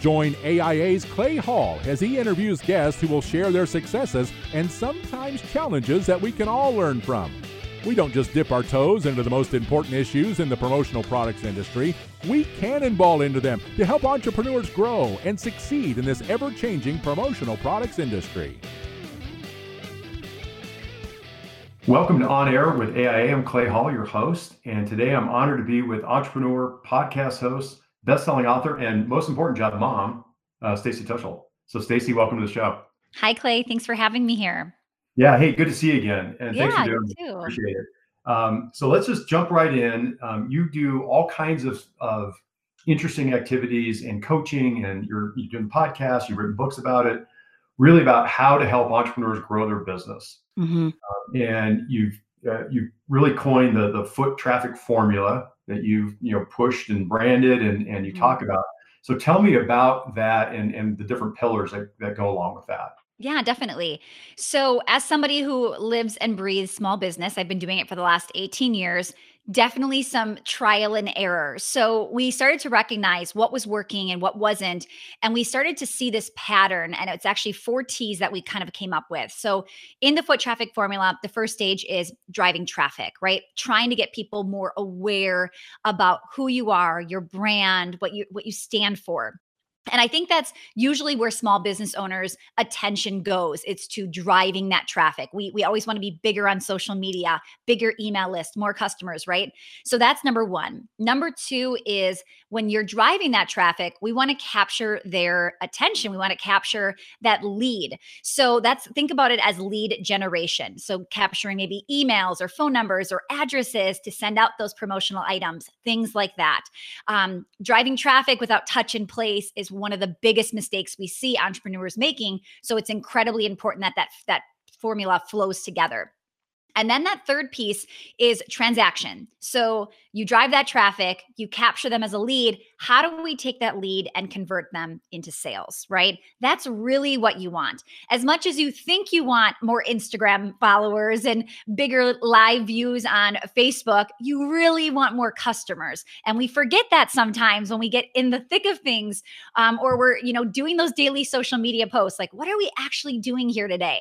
Join AIA's Clay Hall as he interviews guests who will share their successes and sometimes challenges that we can all learn from. We don't just dip our toes into the most important issues in the promotional products industry. We cannonball into them to help entrepreneurs grow and succeed in this ever changing promotional products industry. Welcome to On Air with AIA. I'm Clay Hall, your host, and today I'm honored to be with entrepreneur, podcast host, best-selling author, and most important job, mom, uh, Stacy Tuschl. So, Stacy, welcome to the show. Hi, Clay. Thanks for having me here. Yeah. Hey, good to see you again. And yeah, thanks for doing it. Appreciate it. Um, so let's just jump right in. Um, you do all kinds of, of interesting activities and coaching, and you're, you're doing podcasts, you've written books about it, really about how to help entrepreneurs grow their business. Mm-hmm. Um, and you've uh, you've really coined the the foot traffic formula that you've you know pushed and branded and and you mm-hmm. talk about. So tell me about that and and the different pillars that, that go along with that. Yeah, definitely. So, as somebody who lives and breathes small business, I've been doing it for the last 18 years, definitely some trial and error. So, we started to recognize what was working and what wasn't. And we started to see this pattern. And it's actually four T's that we kind of came up with. So, in the foot traffic formula, the first stage is driving traffic, right? Trying to get people more aware about who you are, your brand, what you what you stand for. And I think that's usually where small business owners' attention goes. It's to driving that traffic. We we always want to be bigger on social media, bigger email list, more customers, right? So that's number 1. Number 2 is when you're driving that traffic, we want to capture their attention. We want to capture that lead. So that's think about it as lead generation. So capturing maybe emails or phone numbers or addresses to send out those promotional items, things like that. Um, driving traffic without touch in place is one of the biggest mistakes we see entrepreneurs making. So it's incredibly important that that that formula flows together. And then that third piece is transaction. So you drive that traffic, you capture them as a lead. How do we take that lead and convert them into sales, right? That's really what you want. As much as you think you want more Instagram followers and bigger live views on Facebook, you really want more customers. And we forget that sometimes when we get in the thick of things um, or we're, you know, doing those daily social media posts like, what are we actually doing here today?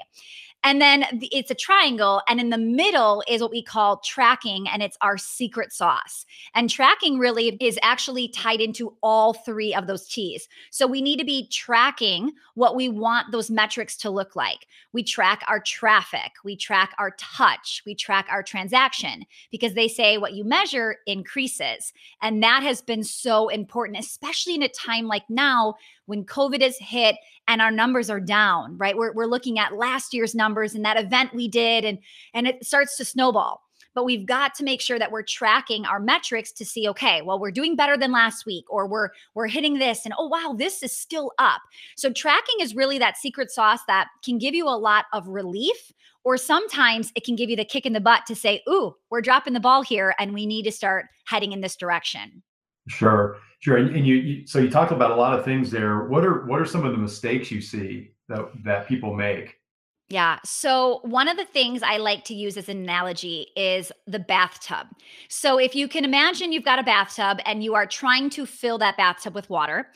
And then it's a triangle. And in the middle is what we call tracking, and it's our secret sauce. And tracking really is actually tied into all three of those T's. So we need to be tracking what we want those metrics to look like. We track our traffic, we track our touch, we track our transaction because they say what you measure increases. And that has been so important, especially in a time like now when COVID has hit and our numbers are down, right? We're, we're looking at last year's numbers and that event we did, and, and it starts to snowball. But we've got to make sure that we're tracking our metrics to see, okay, well, we're doing better than last week, or we're we're hitting this, and oh wow, this is still up. So tracking is really that secret sauce that can give you a lot of relief, or sometimes it can give you the kick in the butt to say, ooh, we're dropping the ball here, and we need to start heading in this direction. Sure, sure. And, and you, you, so you talked about a lot of things there. What are what are some of the mistakes you see that that people make? Yeah. So, one of the things I like to use as an analogy is the bathtub. So, if you can imagine you've got a bathtub and you are trying to fill that bathtub with water,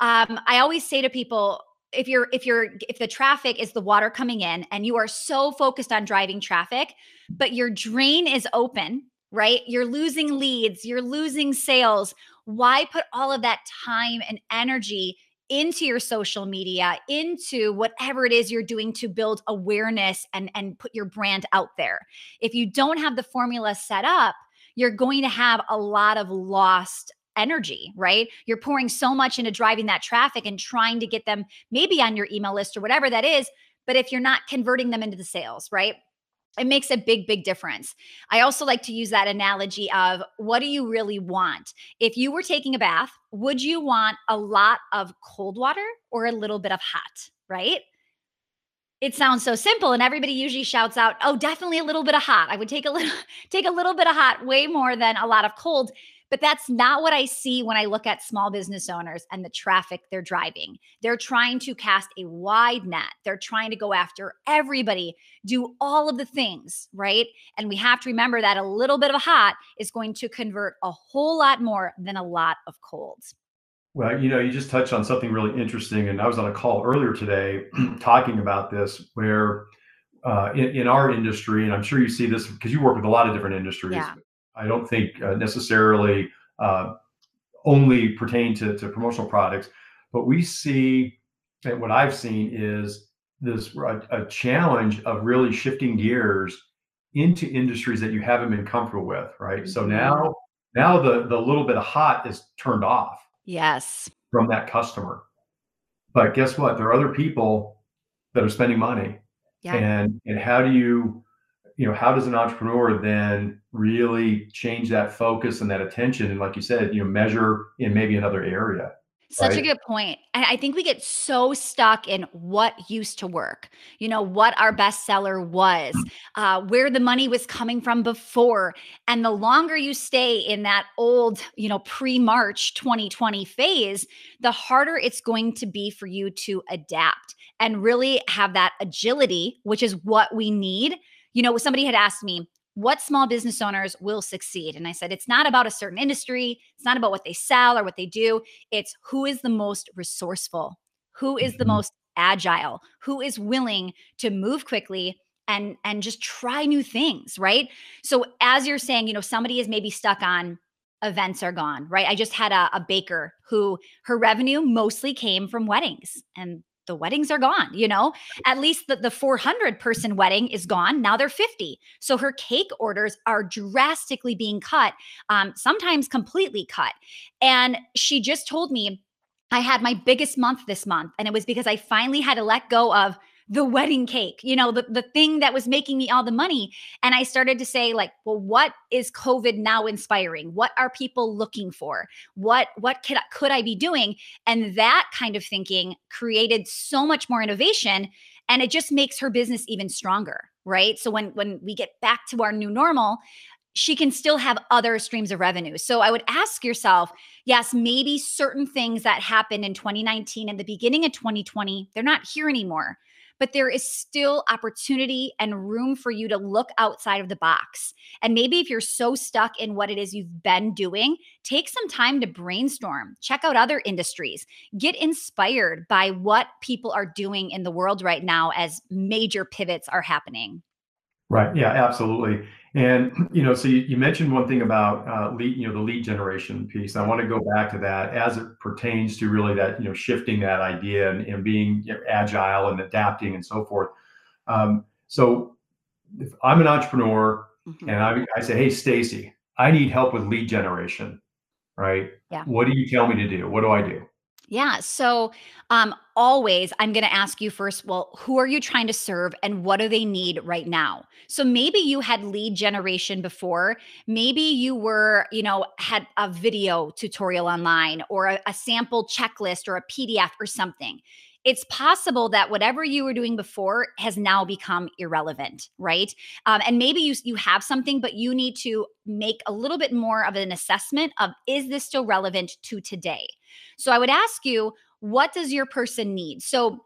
um, I always say to people, if you're if you're if the traffic is the water coming in and you are so focused on driving traffic but your drain is open right you're losing leads you're losing sales why put all of that time and energy into your social media, into whatever it is you're doing to build awareness and, and put your brand out there? If you don't have the formula set up, you're going to have a lot of lost energy, right? You're pouring so much into driving that traffic and trying to get them maybe on your email list or whatever that is. But if you're not converting them into the sales, right? It makes a big big difference. I also like to use that analogy of what do you really want? If you were taking a bath would you want a lot of cold water or a little bit of hot right? It sounds so simple and everybody usually shouts out oh definitely a little bit of hot. I would take a little take a little bit of hot way more than a lot of cold but that's not what I see when I look at small business owners and the traffic they're driving. They're trying to cast a wide net. They're trying to go after everybody, do all of the things, right? And we have to remember that a little bit of hot is going to convert a whole lot more than a lot of colds. Well, you know, you just touched on something really interesting, and I was on a call earlier today talking about this, where uh, in, in our industry, and I'm sure you see this because you work with a lot of different industries. Yeah. I don't think uh, necessarily uh, only pertain to, to promotional products, but we see, and what I've seen is this a, a challenge of really shifting gears into industries that you haven't been comfortable with, right? So Mhm. now, now the the little bit of hot is turned off Yes. from that customer. But guess what? There are other people that are spending money. Yeah. And and how do you, you know, how does an entrepreneur then really change that focus and that attention? And like you said, you know, measure in maybe another area, Such a good point. I I think we get so stuck in what used to work, you know, what our bestseller was, uh, where the money was coming from before. And the longer you stay in that old, you know, pre March 2020 phase, the harder it's going to be for you to adapt and really have that agility, which is what we need. You know, somebody had asked me, what small business owners will succeed? And I said, it's not about a certain industry, it's not about what they sell or what they do it's who is the most resourceful, who is the Mhm. most agile, who is willing to move quickly and and just try new things, right? So as you're saying, you know, somebody is maybe stuck on events are gone, right? I just had a, a baker who her revenue mostly came from weddings and the weddings are gone, you know? At least the, the 400 person wedding is gone. Now they're 50. So her cake orders are drastically being cut, um, sometimes completely cut. And she just told me, I had my biggest month this month. And it was because I finally had to let go of the wedding cake, you know, the, the thing that was making me all the money. And I started to say, like, well, what is COVID now inspiring? What are people looking for? What what could, I- could I be doing? And that kind of thinking created so much more innovation. And it just makes her business even stronger. Right. So when when we get back to our new normal, she can still have other streams of revenue. So I would ask yourself, yes, maybe certain things that happened in 2019 and the beginning of 2020, they're not here anymore. But there is still opportunity and room for you to look outside of the box. And maybe if you're so stuck in what it is you've been doing, take some time to brainstorm, check out other industries, get inspired by what people are doing in the world right now as major pivots are happening. Right. Yeah, absolutely. And you know, so you, you mentioned one thing about uh, lead, you know, the lead generation piece. I want to go back to that as it pertains to really that, you know, shifting that idea and, and being you know, agile and adapting and so forth. Um, so if I'm an entrepreneur Mhm. and I, I say, hey, Stacy, I need help with lead generation, right? Yeah. What do you tell me to do? What do I do? Yeah. So, um, always, I'm going to ask you first, well, who are you trying to serve and what do they need right now? So maybe you had lead generation before. Maybe you were, you know, had a video tutorial online or a, a sample checklist or a PDF or something. It's possible that whatever you were doing before has now become irrelevant, right? Um, and maybe you you have something, but you need to make a little bit more of an assessment of is this still relevant to today? So I would ask you, what does your person need? So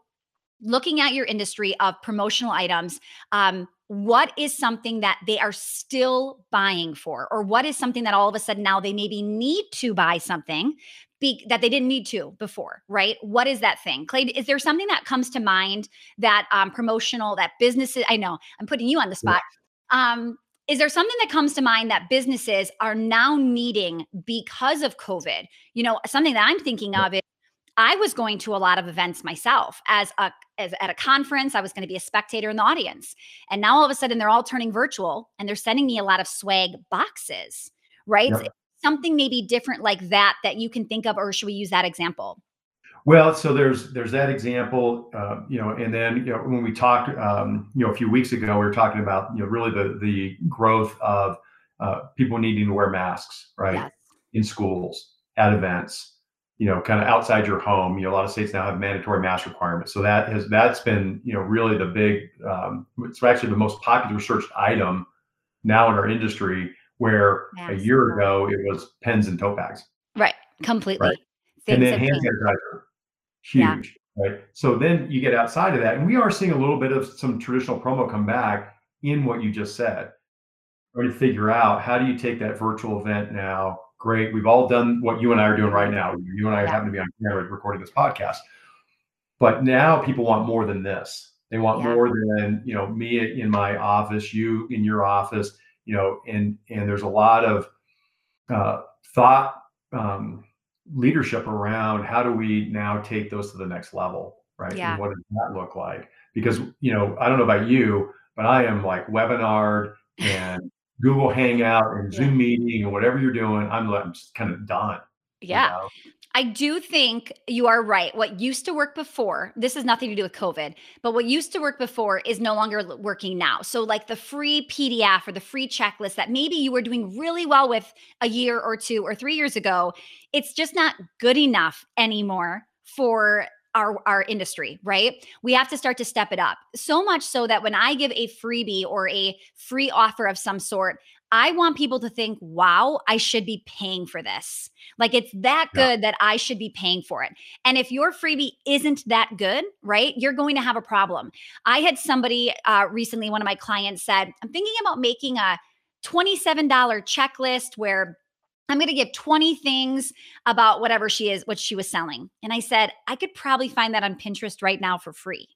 looking at your industry of promotional items, um, what is something that they are still buying for, or what is something that all of a sudden now they maybe need to buy something be, that they didn't need to before, right? What is that thing, Clay? Is there something that comes to mind that um, promotional that businesses? I know I'm putting you on the Yeah. spot. Um, is there something that comes to mind that businesses are now needing because of COVID? You know, something that I'm thinking of is I was going to a lot of events myself as a as at a conference. I was going to be a spectator in the audience, and now all of a sudden they're all turning virtual, and they're sending me a lot of swag boxes. Right? Yep. Something maybe different like that that you can think of, or should we use that example? Well, so there's there's that example, uh, you know, and then you know when we talked, um, you know, a few weeks ago, we were talking about you know really the the growth of uh, people needing to wear masks, right, Yes. in schools, at events, you know, kind of outside your home. You know, a lot of states now have mandatory mask requirements, so that has that's been you know really the big, um, it's actually the most popular searched item now in our industry, where a year ago it was pens and tote bags, Right. right, Completely. and then hand sanitizer. Yeah. Huge, right? So then you get outside of that, and we are seeing a little bit of some traditional promo come back in what you just said. Trying to figure out how do you take that virtual event now great. We've all done what you and I are doing right now. You and I Yeah. happen to be on camera recording this podcast. But now people want more than this. They want Yeah. more than, you know, me in my office, you in your office, you know, and and there's a lot of uh, thought um, leadership around how do we now take those to the next level, right? Yeah. And what does that look like? Because you know, I don't know about you, but I am like webinar and Google Hangout and Yeah. Zoom meeting and whatever you're doing, I'm, I'm just kind of done. you Yeah. know? I do think you are right. What used to work before, this has nothing to do with COVID, but what used to work before is no longer working now. So, like the free PDF or the free checklist that maybe you were doing really well with a year or two or three years ago, it's just not good enough anymore for our, our industry, right? We have to start to step it up. So much so that when I give a freebie or a free offer of some sort, I want people to think, wow, I should be paying for this. Like it's that Yeah. good that I should be paying for it. And if your freebie isn't that good, right, you're going to have a problem. I had somebody uh, recently, one of my clients said, I'm thinking about making a $27 checklist where I'm going to give 20 things about whatever she is, what she was selling. And I said, I could probably find that on Pinterest right now for free.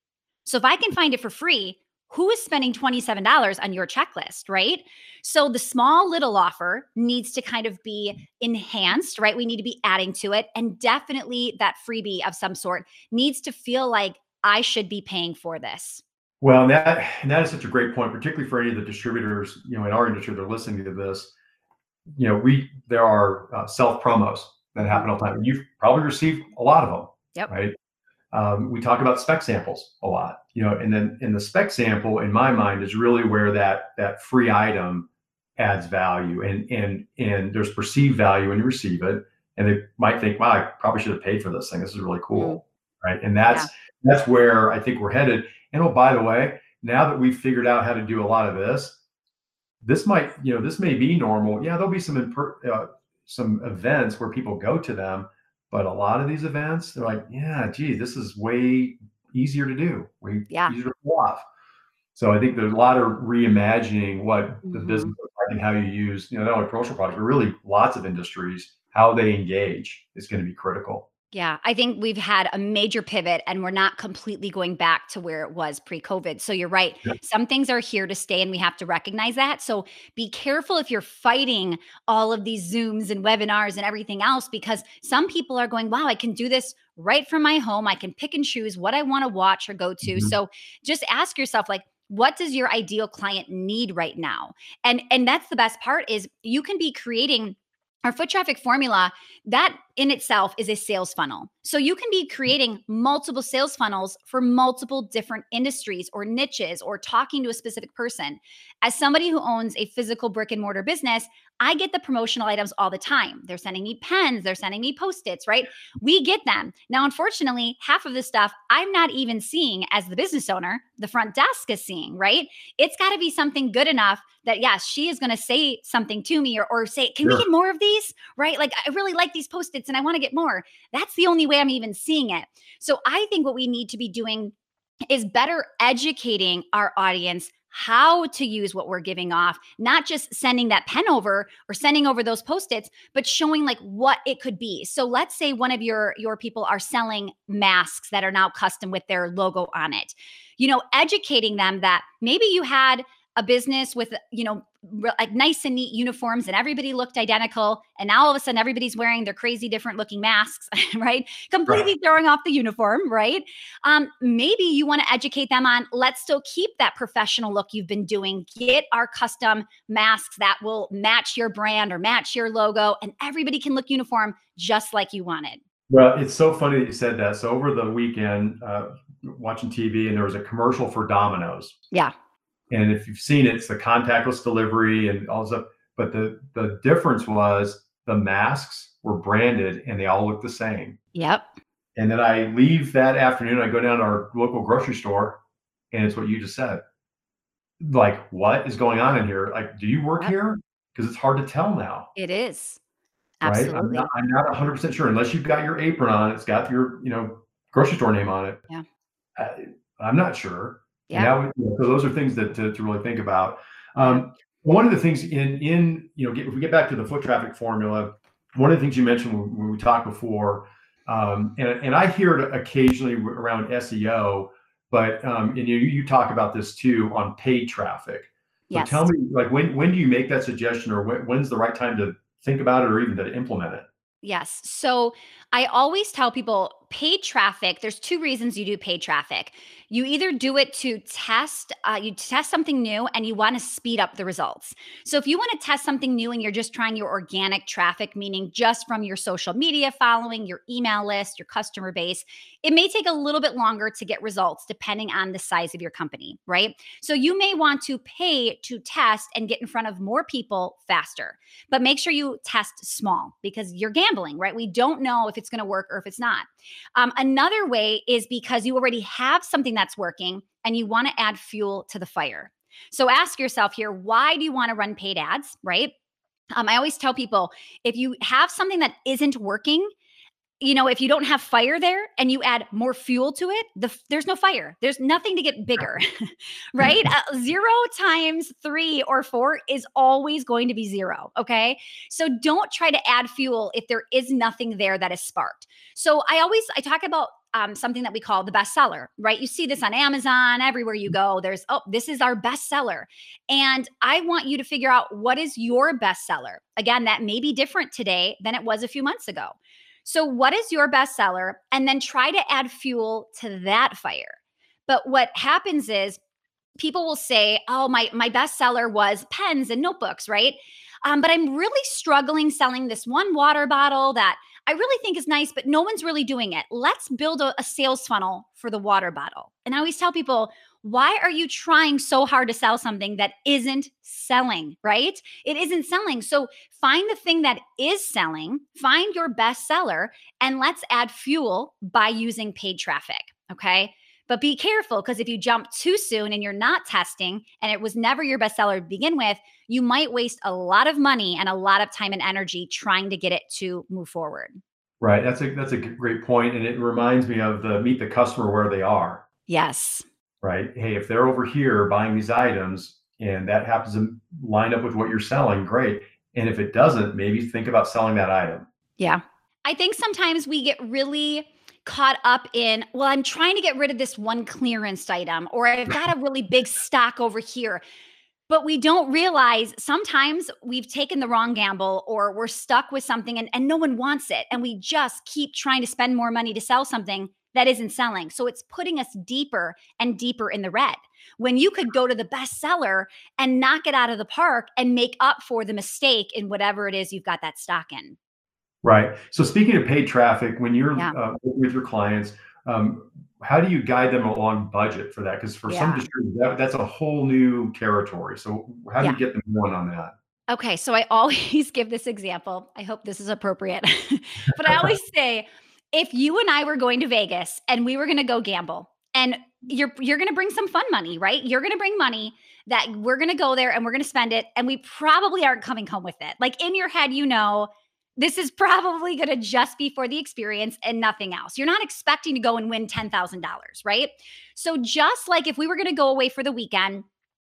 So if I can find it for free, who is spending $27 on your checklist, right? So the small little offer needs to kind of be enhanced, right? We need to be adding to it. And definitely that freebie of some sort needs to feel like I should be paying for this. Well, that that is such a great point, particularly for any of the distributors, you know, in our industry that are listening to this. You know, we there are uh, self promos that happen all the time. You've probably received a lot of them, Yep. right? Um, we talk about spec samples a lot, you know, and then in the spec sample, in my mind, is really where that that free item adds value, and and and there's perceived value when you receive it, and they might think, wow, I probably should have paid for this thing. This is really cool, right? And that's that's where I think we're headed. And oh, by the way, now that we've figured out how to do a lot of this, this might, you know, this may be normal. Yeah, there'll be some imper- uh, some events where people go to them, but a lot of these events, they're like, yeah, gee, this is way easier to do, way Yeah. easier to pull off. So I think there's a lot of reimagining what the Mhm. business and how you use, you know, not only promotional products, but really lots of industries, how they engage is going to be critical. Yeah, I think we've had a major pivot and we're not completely going back to where it was pre COVID. So you're right. Yep. Some things are here to stay and we have to recognize that. So be careful if you're fighting all of these Zooms and webinars and everything else, because some people are going, wow, I can do this right from my home. I can pick and choose what I want to watch or go to. Mhm. So just ask yourself, like, what does your ideal client need right now and and that's the best part is you can be creating our foot traffic formula that in itself is a sales funnel. So you can be creating multiple sales funnels for multiple different industries or niches or talking to a specific person. As somebody who owns a physical brick and mortar business, I get the promotional items all the time. They're sending me pens, they're sending me post-its, right? We get them. Now, unfortunately, half of the stuff I'm not even seeing as the business owner, the front desk is seeing, right? It's got to be something good enough that yes, she is going to say something to me or, or say, "Can we get more of these?" Right? Like I really like these post-its and I want to get more. That's the only way I'm even seeing it. So I think what we need to be doing is better educating our audience how to use what we're giving off, not just sending that pen over or sending over those post-its, but showing like what it could be. So let's say one of your your people are selling masks that are now custom with their logo on it. You know, educating them that maybe you had a business with you know re- like nice and neat uniforms and everybody looked identical and now all of a sudden everybody's wearing their crazy different looking masks right completely throwing off the uniform right um, maybe you want to educate them on let's still keep that professional look you've been doing get our custom masks that will match your brand or match your logo and everybody can look uniform just like you wanted Well, it's so funny that you said that. So over the weekend, uh, watching TV, and there was a commercial for Domino's. Yeah. And if you've seen it, it's the contactless delivery and all stuff. But the the difference was the masks were branded and they all looked the same. yep And then I leave that afternoon. I go down to our local grocery store, and it's what you just said. Like, what is going on in here? Like, do you work Yep. here? Because it's hard to tell now. it is right? I'm absolutely not, I'm not 100% sure unless you've got your apron on, it's got your, you know, grocery store name on it. Yeah. Uh, I'm not sure. Yeah would- so those are things that to, to really think about. Um, one of the things in in you know, get, if we get back to the foot traffic formula, one of the things you mentioned when, when we talked before, um, and, and I hear it occasionally around SEO, but um, and you, you talk about this too on paid traffic. So yes. tell me, like, when when do you make that suggestion, or when, when's the right time to think about it, or even to implement it? Yes. So I always tell people paid traffic, there's two reasons you do paid traffic. You either do it to test, uh, you test something new and you want to speed up the results. So if you want to test something new and you're just trying your organic traffic, meaning just from your social media following, your email list, your customer base, it may take a little bit longer to get results depending on the size of your company, right? So you may want to pay to test and get in front of more people faster, but make sure you test small because you're gambling, right? We don't know if it's going to work or if it's not. Um, another way is because you already have something that's working and you want to add fuel to the fire. So ask yourself here why do you want to run paid ads, right? Um, I always tell people if you have something that isn't working, you know, if you don't have fire there and you add more fuel to it, the, there's no fire. There's nothing to get bigger, right? Uh, zero times three or four is always going to be zero. Okay. So don't try to add fuel if there is nothing there that is sparked. So I always, I talk about um, something that we call the bestseller, right? You see this on Amazon, everywhere you go. There's, oh, this is our bestseller. And I want you to figure out what is your bestseller. Again, that may be different today than it was a few months ago. So, what is your bestseller? And then try to add fuel to that fire. But what happens is people will say, "Oh, my my bestseller was pens and notebooks, right?" Um, but I'm really struggling selling this one water bottle that I really think is nice, but no one's really doing it. Let's build a, a sales funnel for the water bottle. And I always tell people, why are you trying so hard to sell something that isn't selling, right? It isn't selling. So find the thing that is selling, find your best seller, and let's add fuel by using paid traffic. Okay. But be careful because if you jump too soon and you're not testing and it was never your best seller to begin with, you might waste a lot of money and a lot of time and energy trying to get it to move forward. Right. That's a that's a great point. And it reminds me of the meet the customer where they are. Yes right? Hey, if they're over here buying these items and that happens to line up with what you're selling, great. And if it doesn't, maybe think about selling that item. Yeah. I think sometimes we get really caught up in, well, I'm trying to get rid of this one clearance item, or I've got a really big stock over here. But we don't realize sometimes we've taken the wrong gamble or we're stuck with something and, and no one wants it. And we just keep trying to spend more money to sell something that isn't selling. So it's putting us deeper and deeper in the red. When you could go to the best seller and knock it out of the park and make up for the mistake in whatever it is you've got that stock in. Right. So speaking of paid traffic, when you're yeah. uh, with your clients, um, how do you guide them along budget for that? Because for yeah. some distributors, that, that's a whole new territory. So how do yeah. you get them going on that? Okay, so I always give this example. I hope this is appropriate, but I always say if you and I were going to Vegas and we were going to go gamble and mm. you're you're going to bring some fun money, right? You're going to bring money that we're going to go there and we're going to spend it and we probably aren't coming home with it. Like in your head you know this is probably going to just be for the experience and nothing else. You're not expecting to go and win $10,000, right? So just like if we were going to go away for the weekend,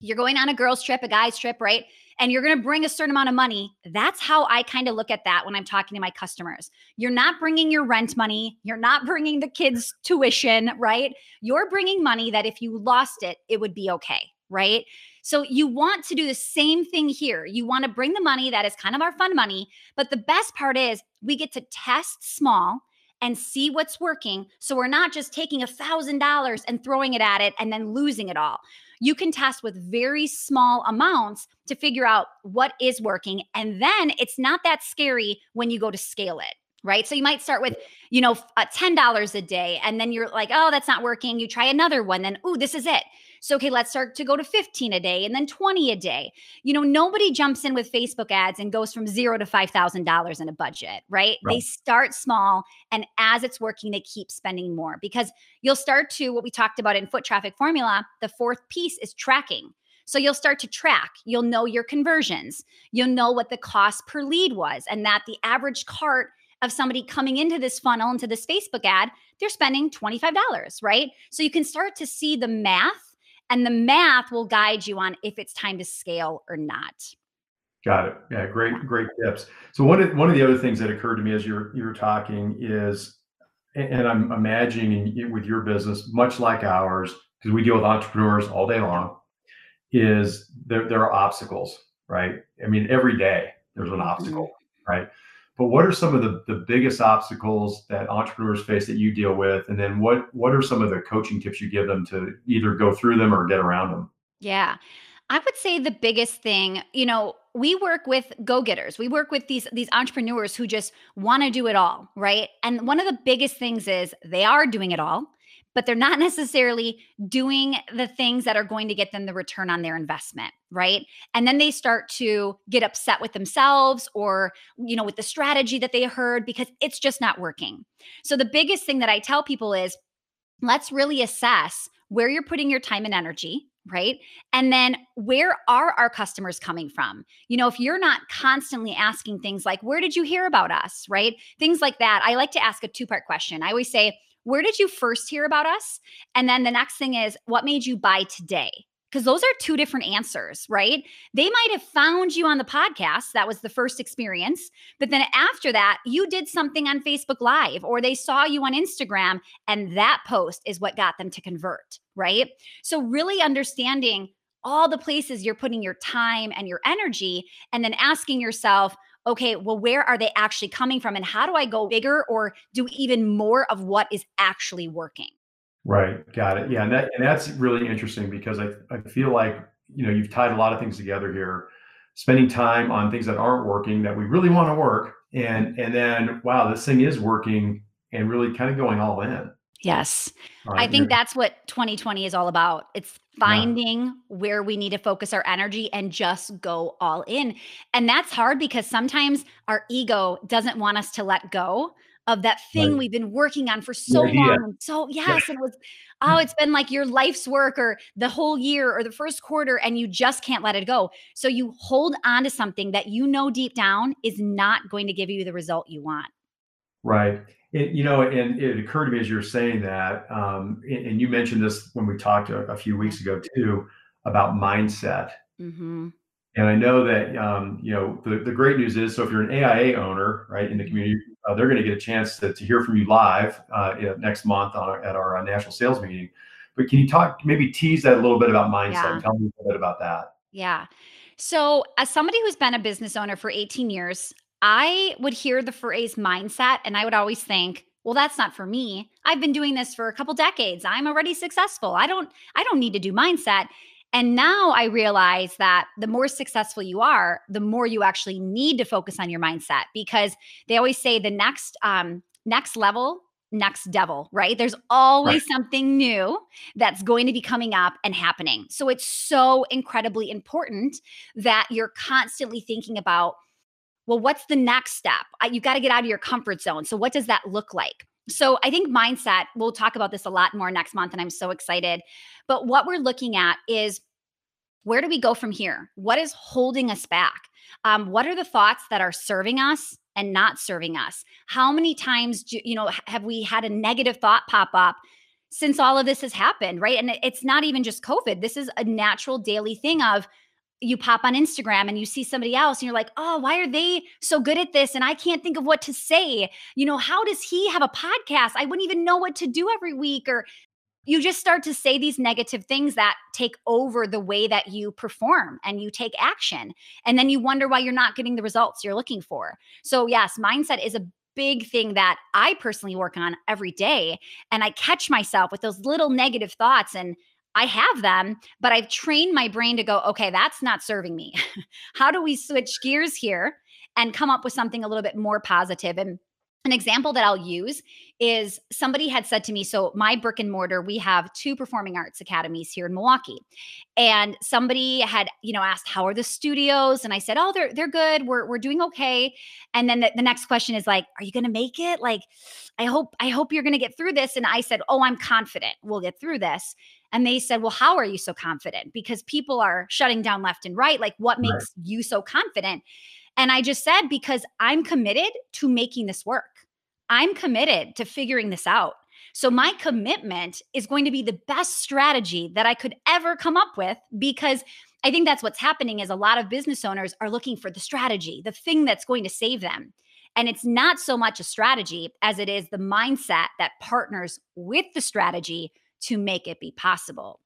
you're going on a girls trip, a guys trip, right? and you're going to bring a certain amount of money. That's how I kind of look at that when I'm talking to my customers. You're not bringing your rent money, you're not bringing the kids' tuition, right? You're bringing money that if you lost it, it would be okay, right? So you want to do the same thing here. You want to bring the money that is kind of our fun money, but the best part is we get to test small and see what's working. So we're not just taking a thousand dollars and throwing it at it and then losing it all you can test with very small amounts to figure out what is working. And then it's not that scary when you go to scale it right? So you might start with, you know, uh, $10 a day and then you're like, "Oh, that's not working." You try another one, then, "Ooh, this is it." So okay, let's start to go to 15 a day and then 20 a day. You know, nobody jumps in with Facebook ads and goes from 0 to $5,000 in a budget, right? right? They start small and as it's working they keep spending more because you'll start to what we talked about in foot traffic formula, the fourth piece is tracking. So you'll start to track. You'll know your conversions. You'll know what the cost per lead was and that the average cart of somebody coming into this funnel, into this Facebook ad, they're spending $25, right? So you can start to see the math and the math will guide you on if it's time to scale or not. Got it. Yeah, great, great tips. So one of one of the other things that occurred to me as you're you're talking is, and I'm imagining with your business, much like ours, because we deal with entrepreneurs all day long, is there there are obstacles, right? I mean, every day there's an obstacle, mm-hmm. right? But what are some of the, the biggest obstacles that entrepreneurs face that you deal with? And then what what are some of the coaching tips you give them to either go through them or get around them? Yeah. I would say the biggest thing, you know, we work with go-getters. We work with these these entrepreneurs who just want to do it all, right? And one of the biggest things is they are doing it all, but they're not necessarily doing the things that are going to get them the return on their investment, right? And then they start to get upset with themselves or, you know, with the strategy that they heard because it's just not working. So the biggest thing that I tell people is let's really assess where you're putting your time and energy right? And then where are our customers coming from? You know, if you're not constantly asking things like, where did you hear about us, right? Things like that. I like to ask a two part question. I always say, where did you first hear about us? And then the next thing is, what made you buy today? because those are two different answers, right? They might have found you on the podcast. That was the first experience. But then after that, you did something on Facebook Live or they saw you on Instagram, and that post is what got them to convert, right? So, really understanding all the places you're putting your time and your energy, and then asking yourself, okay, well, where are they actually coming from? And how do I go bigger or do even more of what is actually working? Right. Got it. Yeah. And that and that's really interesting because I, I feel like, you know, you've tied a lot of things together here. Spending time on things that aren't working that we really want to work. And and then wow, this thing is working and really kind of going all in. Yes. Oh, right, I think that's what 2020 is all about. It's finding yeah. where we need to focus our energy and just go all in. And that's hard because sometimes our ego doesn't want us to let go of that thing right. we've been working on for so long. And so yes, it was oh, mm. it's been like your life's work or the whole year or the first quarter, and you just can't let it go. So you hold on to something that you know deep down is not going to give you the result you want. Right. It, you know, and it occurred to me as you're saying that, um, and you mentioned this when we talked a, a few weeks ago too about mindset. Mm-hmm. And I know that um, you know the, the great news is so if you're an AIA owner, right, in the community, uh, they're going to get a chance to, to hear from you live uh, next month on at our uh, national sales meeting. But can you talk, maybe tease that a little bit about mindset yeah. and tell me a little bit about that? Yeah. So, as somebody who's been a business owner for 18 years, I would hear the phrase mindset and I would always think, well that's not for me i've been doing this for a couple decades i'm already successful i don't i don't need to do mindset and now I realize that the more successful you are, the more you actually need to focus on your mindset because they always say the next um next level next devil, right? There's always right. something new that's going to be coming up and happening. So it's so incredibly important that you're constantly thinking about well, what's the next step? You got to get out of your comfort zone. So what does that look like? So I think mindset, we'll talk about this a lot more next month, and I'm so excited. But what we're looking at is where do we go from here? What is holding us back? Um, what are the thoughts that are serving us and not serving us? How many times, do, you know, have we had a negative thought pop up since all of this has happened, right? And it's not even just COVID. This is a natural daily thing of you pop on Instagram and you see somebody else and you're like, oh, why are they so good at this? And I can't think of what to say. You know, how does he have a podcast? I wouldn't even know what to do every week. Or you just start to say these negative things that take over the way that you perform and you take action. And then you wonder why you're not getting the results you're looking for. So, yes, mindset is a big thing that I personally work on every day. And I catch myself with those little negative thoughts and I have them, but I've trained my brain to go, okay, that's not serving me. How do we switch gears here and come up with something a little bit more positive? And an example that I'll use is somebody had said to me, so my brick and mortar, we have two performing arts academies here in Milwaukee. And somebody had, you know, asked, how are the studios? And I said, oh, they're, they're good. We're, we're doing okay. And then the, the next question is like, are you going to make it? Like, I hope, I hope you're going to get through this. And I said, oh, I'm confident we'll get through this. And they said, Well, how are you so confident? Because people are shutting down left and right. Like, what makes right. you so confident? And I just said, Because I'm committed to making this work. I'm committed to figuring this out. So my commitment is going to be the best strategy that I could ever come up with because I think that's what's happening is a lot of business owners are looking for the strategy, the thing that's going to save them. And it's not so much a strategy as it is the mindset that partners with the strategy to make it be possible.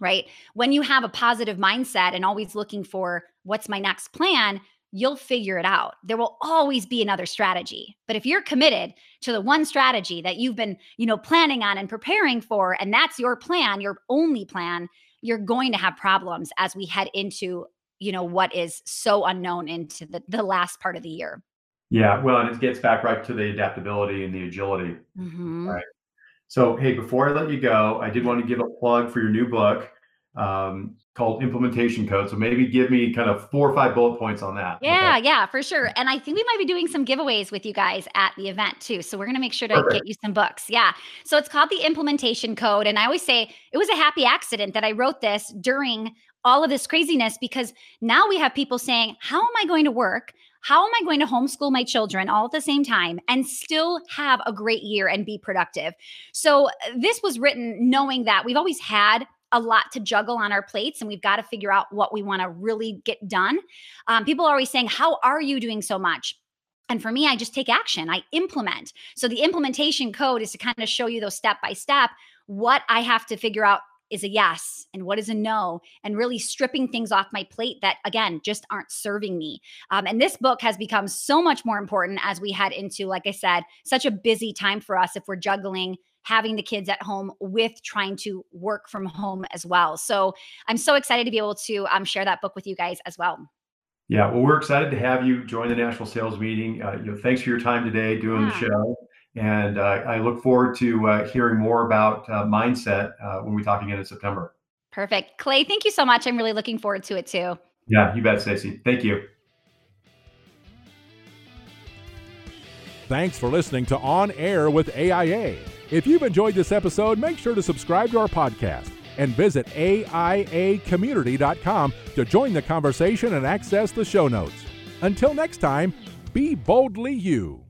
Right? When you have a positive mindset and always looking for what's my next plan, you'll figure it out. There will always be another strategy. But if you're committed to the one strategy that you've been, you know, planning on and preparing for and that's your plan, your only plan, you're going to have problems as we head into, you know, what is so unknown into the, the last part of the year. Yeah, well, and it gets back right to the adaptability and the agility. Mm-hmm. Right. So, hey, before I let you go, I did want to give a plug for your new book um, called Implementation Code. So maybe give me kind of four or five bullet points on that. Yeah, okay. yeah, for sure. And I think we might be doing some giveaways with you guys at the event too. So we're going to make sure to Perfect. get you some books. Yeah. So it's called the Implementation Code. And I always say it was a happy accident that I wrote this during all of this craziness because now we have people saying, How am I going to work? How am I going to homeschool my children all at the same time and still have a great year and be productive? So, this was written knowing that we've always had a lot to juggle on our plates and we've got to figure out what we want to really get done. Um, people are always saying, How are you doing so much? And for me, I just take action, I implement. So the implementation code is to kind of show you those step by step what I have to figure out is a yes and what is a no and really stripping things off my plate that again just aren't serving me um, and this book has become so much more important as we head into like i said such a busy time for us if we're juggling having the kids at home with trying to work from home as well. So I'm so excited to be able to um, share that book with you guys as well. Yeah, well, we're excited to have you join the national sales meeting. Uh, you know, thanks for your time today doing yeah. the show, and uh, I look forward to uh, hearing more about uh, mindset uh, when we talk again in September. Perfect, Clay. Thank you so much. I'm really looking forward to it too. Yeah, you bet, Stacy. Thank you. Thanks for listening to On Air with AIA. If you've enjoyed this episode, make sure to subscribe to our podcast and visit AIAcommunity.com to join the conversation and access the show notes. Until next time, be boldly you.